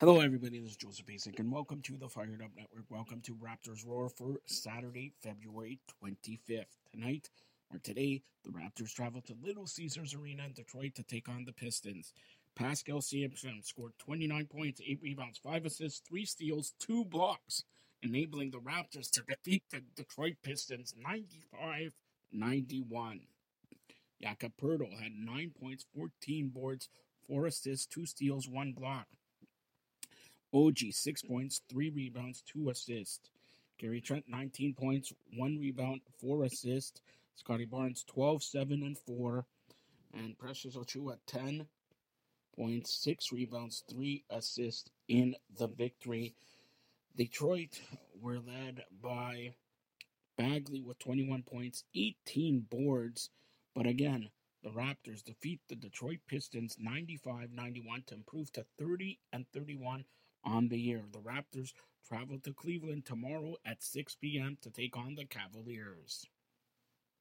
Hello, everybody. This is Joseph Basic, and welcome to the Fired Up Network. Welcome to Raptors Roar for Saturday, February 25th. Tonight, or today, the Raptors travel to Little Caesars Arena in Detroit to take on the Pistons. Pascal Siakam scored 29 points, 8 rebounds, 5 assists, 3 steals, 2 blocks, enabling the Raptors to defeat the Detroit Pistons 95 91. Jakob Poeltl had 9 points, 14 boards, 4 assists, 2 steals, 1 block. OG, six points, three rebounds, two assists. Gary Trent, 19 points, one rebound, four assists. Scottie Barnes, 12, 7, and 4. And Precious Achiuwa, 10 points, six rebounds, three assists in the victory. Detroit were led by Bagley with 21 points, 18 boards. But again, the Raptors defeat the Detroit Pistons 95 91 to improve to 30 and 31 on the year. The Raptors travel to Cleveland tomorrow at 6 p.m. to take on the Cavaliers.